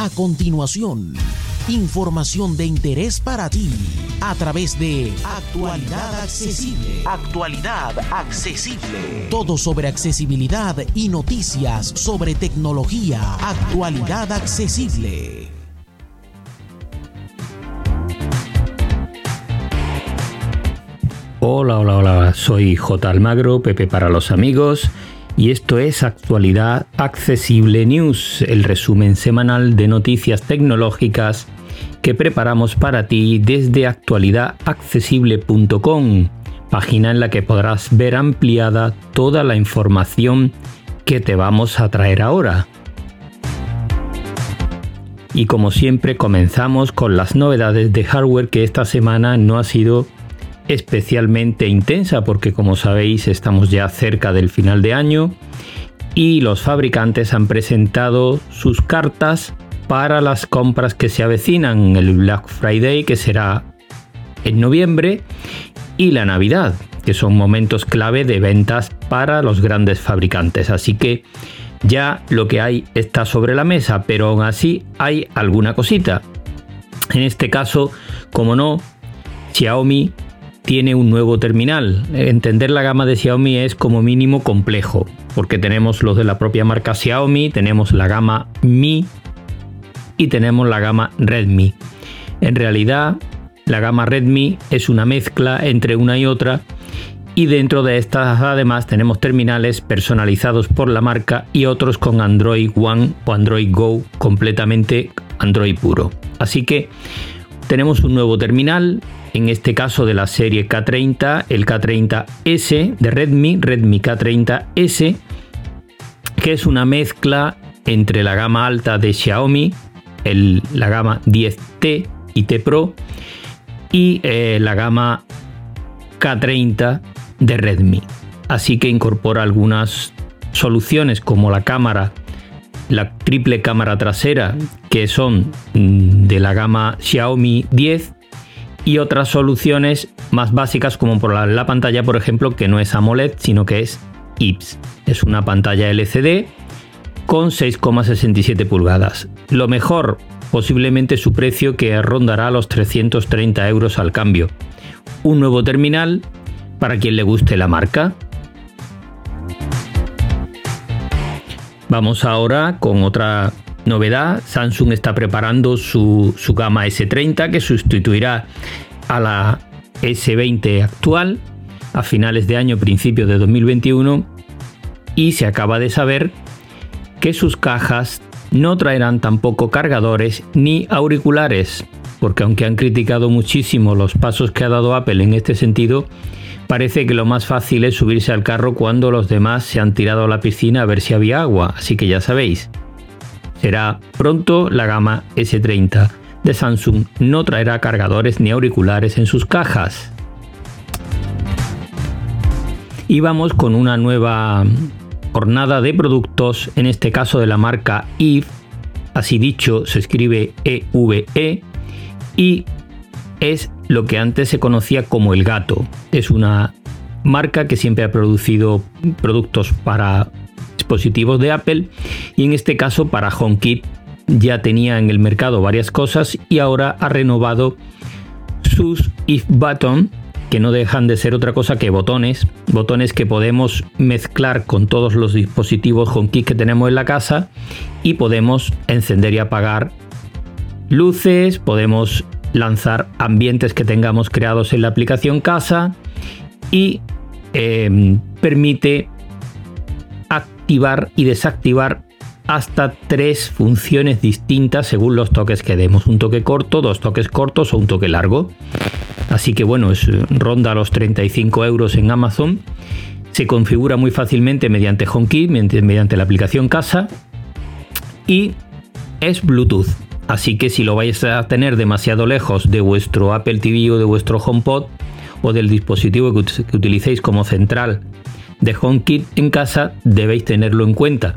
A continuación, información de interés para ti a través de Actualidad Accesible. Actualidad Accesible. Todo sobre accesibilidad y noticias sobre tecnología. Actualidad Accesible. Hola, hola, hola, soy J. Almagro, Pepe para los amigos y esto es Actualidad Accesible News, el resumen semanal de noticias tecnológicas que preparamos para ti desde actualidadaccesible.com, página en la que podrás ver ampliada toda la información que te vamos a traer ahora. Y como siempre comenzamos con las novedades de hardware que esta semana no ha sido especialmente intensa porque como sabéis estamos ya cerca del final de año y los fabricantes han presentado sus cartas para las compras que se avecinan, el Black Friday que será en noviembre y la Navidad, que son momentos clave de ventas para los grandes fabricantes. Así que ya lo que hay está sobre la mesa, pero aún así hay alguna cosita. En este caso, como no, Xiaomi tiene un nuevo terminal. Entender la gama de Xiaomi es como mínimo complejo, porque tenemos los de la propia marca Xiaomi, tenemos la gama Mi y tenemos la gama Redmi. En realidad, la gama Redmi es una mezcla entre una y otra y dentro de estas además tenemos terminales personalizados por la marca y otros con Android One o Android Go completamente Android puro. Así que tenemos un nuevo terminal, en este caso de la serie K30, el K30S de Redmi, Redmi K30S, que es una mezcla entre la gama alta de Xiaomi, la gama 10T y T Pro, y eh, la gama K30 de Redmi. Así que incorpora algunas soluciones como la cámara la triple cámara trasera que son mm, de la gama Xiaomi 10 y otras soluciones más básicas como por la, pantalla por ejemplo que no es AMOLED sino que es IPS. Es una pantalla LCD con 6,67 pulgadas. Lo mejor, posiblemente su precio que rondará los 330 euros al cambio. Un nuevo terminal para quien le guste la marca. Vamos ahora con otra novedad. Samsung está preparando su, gama S30 que sustituirá a la S20 actual a finales de año, principio de 2021. Y se acaba de saber que sus cajas no traerán tampoco cargadores ni auriculares, porque aunque han criticado muchísimo los pasos que ha dado Apple en este sentido, Parece que lo más fácil es subirse al carro cuando los demás se han tirado a la piscina a ver si había agua, así que ya sabéis. Será pronto la gama S30 de Samsung no traerá cargadores ni auriculares en sus cajas. Y vamos con una nueva jornada de productos, en este caso de la marca EVE, así dicho se escribe EVE, e, y es lo que antes se conocía como el gato. Es una marca que siempre ha producido productos para dispositivos de Apple y en este caso para HomeKit ya tenía en el mercado varias cosas y ahora ha renovado sus if button que no dejan de ser otra cosa que botones, botones que podemos mezclar con todos los dispositivos HomeKit que tenemos en la casa y podemos encender y apagar luces, podemos lanzar ambientes que tengamos creados en la aplicación casa y em, permite activar y desactivar hasta tres funciones distintas según los toques que demos. Un toque corto, dos toques cortos o un toque largo. Así que bueno, es, ronda los 35 euros en Amazon. Se configura muy fácilmente mediante HomeKit, mediante la aplicación casa. Y es Bluetooth. Así que si lo vais a tener demasiado lejos de vuestro Apple TV o de vuestro HomePod o del dispositivo que, utilicéis como central de HomeKit en casa, debéis tenerlo en cuenta.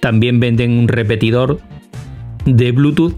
También venden un repetidor de Bluetooth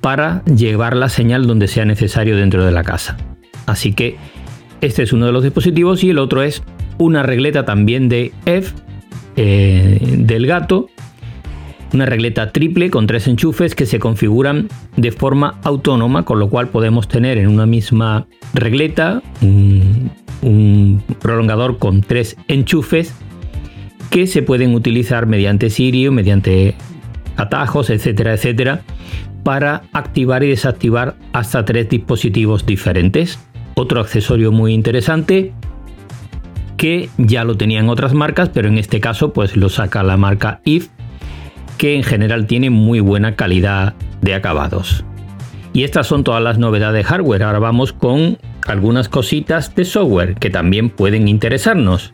para llevar la señal donde sea necesario dentro de la casa. Así que este es uno de los dispositivos y el otro es una regleta también de F eh, del gato una regleta triple con tres enchufes que se configuran de forma autónoma, con lo cual podemos tener en una misma regleta un, un prolongador con tres enchufes que se pueden utilizar mediante Sirio, mediante atajos, etcétera, etcétera, para activar y desactivar hasta tres dispositivos diferentes. Otro accesorio muy interesante que ya lo tenían otras marcas, pero en este caso pues lo saca la marca IF, que en general tiene muy buena calidad de acabados. Y estas son todas las novedades de hardware. Ahora vamos con algunas cositas de software que también pueden interesarnos.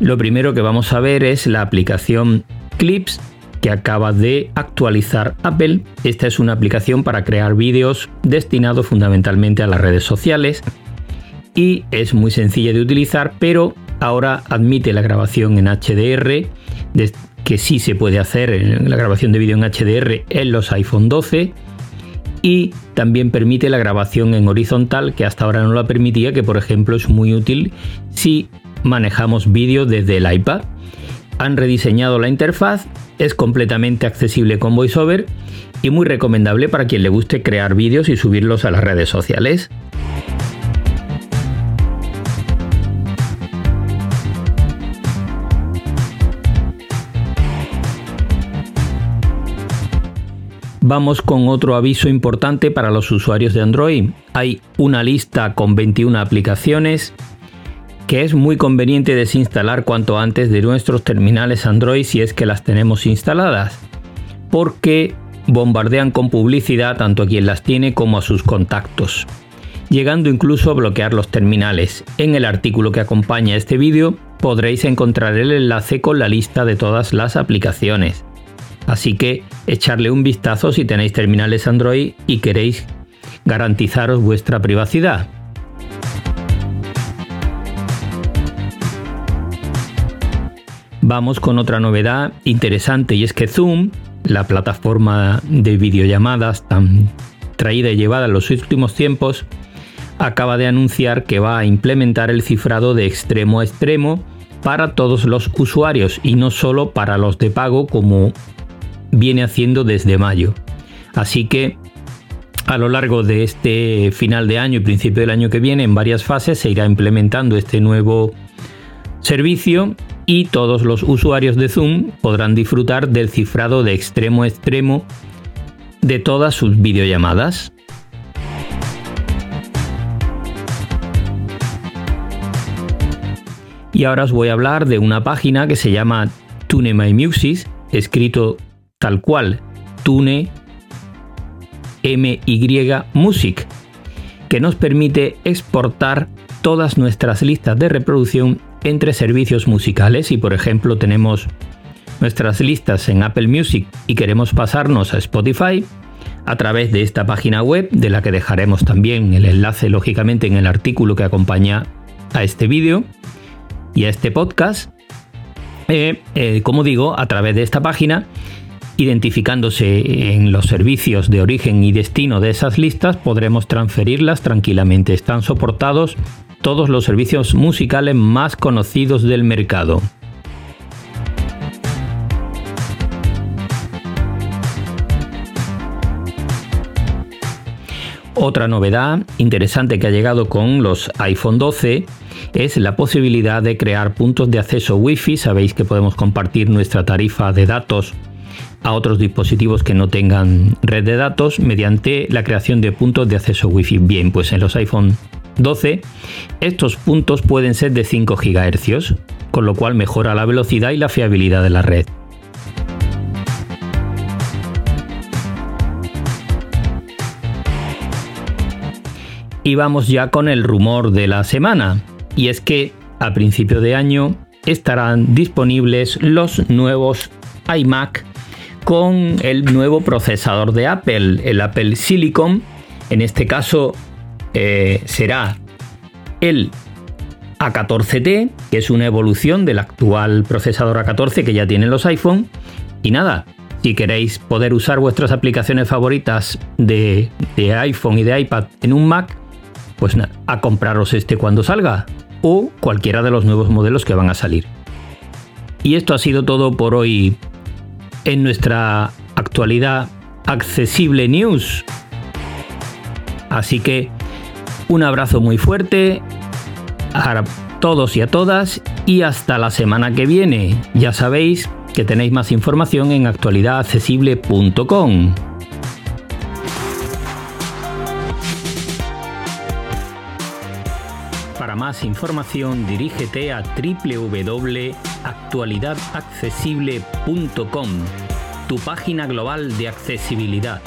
Lo primero que vamos a ver es la aplicación Clips que acaba de actualizar Apple. Esta es una aplicación para crear vídeos destinado fundamentalmente a las redes sociales y es muy sencilla de utilizar, pero ahora admite la grabación en HDR, que sí se puede hacer la grabación de vídeo en HDR en los iPhone 12 y también permite la grabación en horizontal que hasta ahora no la permitía, que por ejemplo es muy útil si manejamos vídeo desde el iPad. Han rediseñado la interfaz, es completamente accesible con VoiceOver y muy recomendable para quien le guste crear vídeos y subirlos a las redes sociales. Vamos con otro aviso importante para los usuarios de Android. Hay una lista con 21 aplicaciones que es muy conveniente desinstalar cuanto antes de nuestros terminales Android si es que las tenemos instaladas, porque bombardean con publicidad tanto a quien las tiene como a sus contactos, llegando incluso a bloquear los terminales. En el artículo que acompaña este vídeo podréis encontrar el enlace con la lista de todas las aplicaciones. Así que echarle un vistazo si tenéis terminales Android y queréis garantizaros vuestra privacidad. Vamos con otra novedad interesante y es que Zoom, la plataforma de videollamadas tan traída y llevada en los últimos tiempos, acaba de anunciar que va a implementar el cifrado de extremo a extremo para todos los usuarios y no solo para los de pago como viene haciendo desde mayo. Así que a lo largo de este final de año y principio del año que viene, en varias fases, se irá implementando este nuevo servicio y todos los usuarios de Zoom podrán disfrutar del cifrado de extremo a extremo de todas sus videollamadas. Y ahora os voy a hablar de una página que se llama Tune escrito tal cual, Tune MY Music, que nos permite exportar todas nuestras listas de reproducción entre servicios musicales. y por ejemplo tenemos nuestras listas en Apple Music y queremos pasarnos a Spotify, a través de esta página web, de la que dejaremos también el enlace lógicamente en el artículo que acompaña a este vídeo y a este podcast, eh, eh, como digo, a través de esta página Identificándose en los servicios de origen y destino de esas listas, podremos transferirlas tranquilamente. Están soportados todos los servicios musicales más conocidos del mercado. Otra novedad interesante que ha llegado con los iPhone 12 es la posibilidad de crear puntos de acceso Wi-Fi. Sabéis que podemos compartir nuestra tarifa de datos a otros dispositivos que no tengan red de datos mediante la creación de puntos de acceso Wi-Fi. Bien, pues en los iPhone 12 estos puntos pueden ser de 5 GHz, con lo cual mejora la velocidad y la fiabilidad de la red. Y vamos ya con el rumor de la semana, y es que a principio de año estarán disponibles los nuevos iMac con el nuevo procesador de Apple, el Apple Silicon. En este caso eh, será el A14T, que es una evolución del actual procesador A14 que ya tienen los iPhone. Y nada, si queréis poder usar vuestras aplicaciones favoritas de, de iPhone y de iPad en un Mac, pues nada, a compraros este cuando salga o cualquiera de los nuevos modelos que van a salir. Y esto ha sido todo por hoy en nuestra actualidad accesible news. Así que un abrazo muy fuerte a todos y a todas y hasta la semana que viene. Ya sabéis que tenéis más información en actualidadaccesible.com. Para más información dirígete a www.actualidadaccesible.com, tu página global de accesibilidad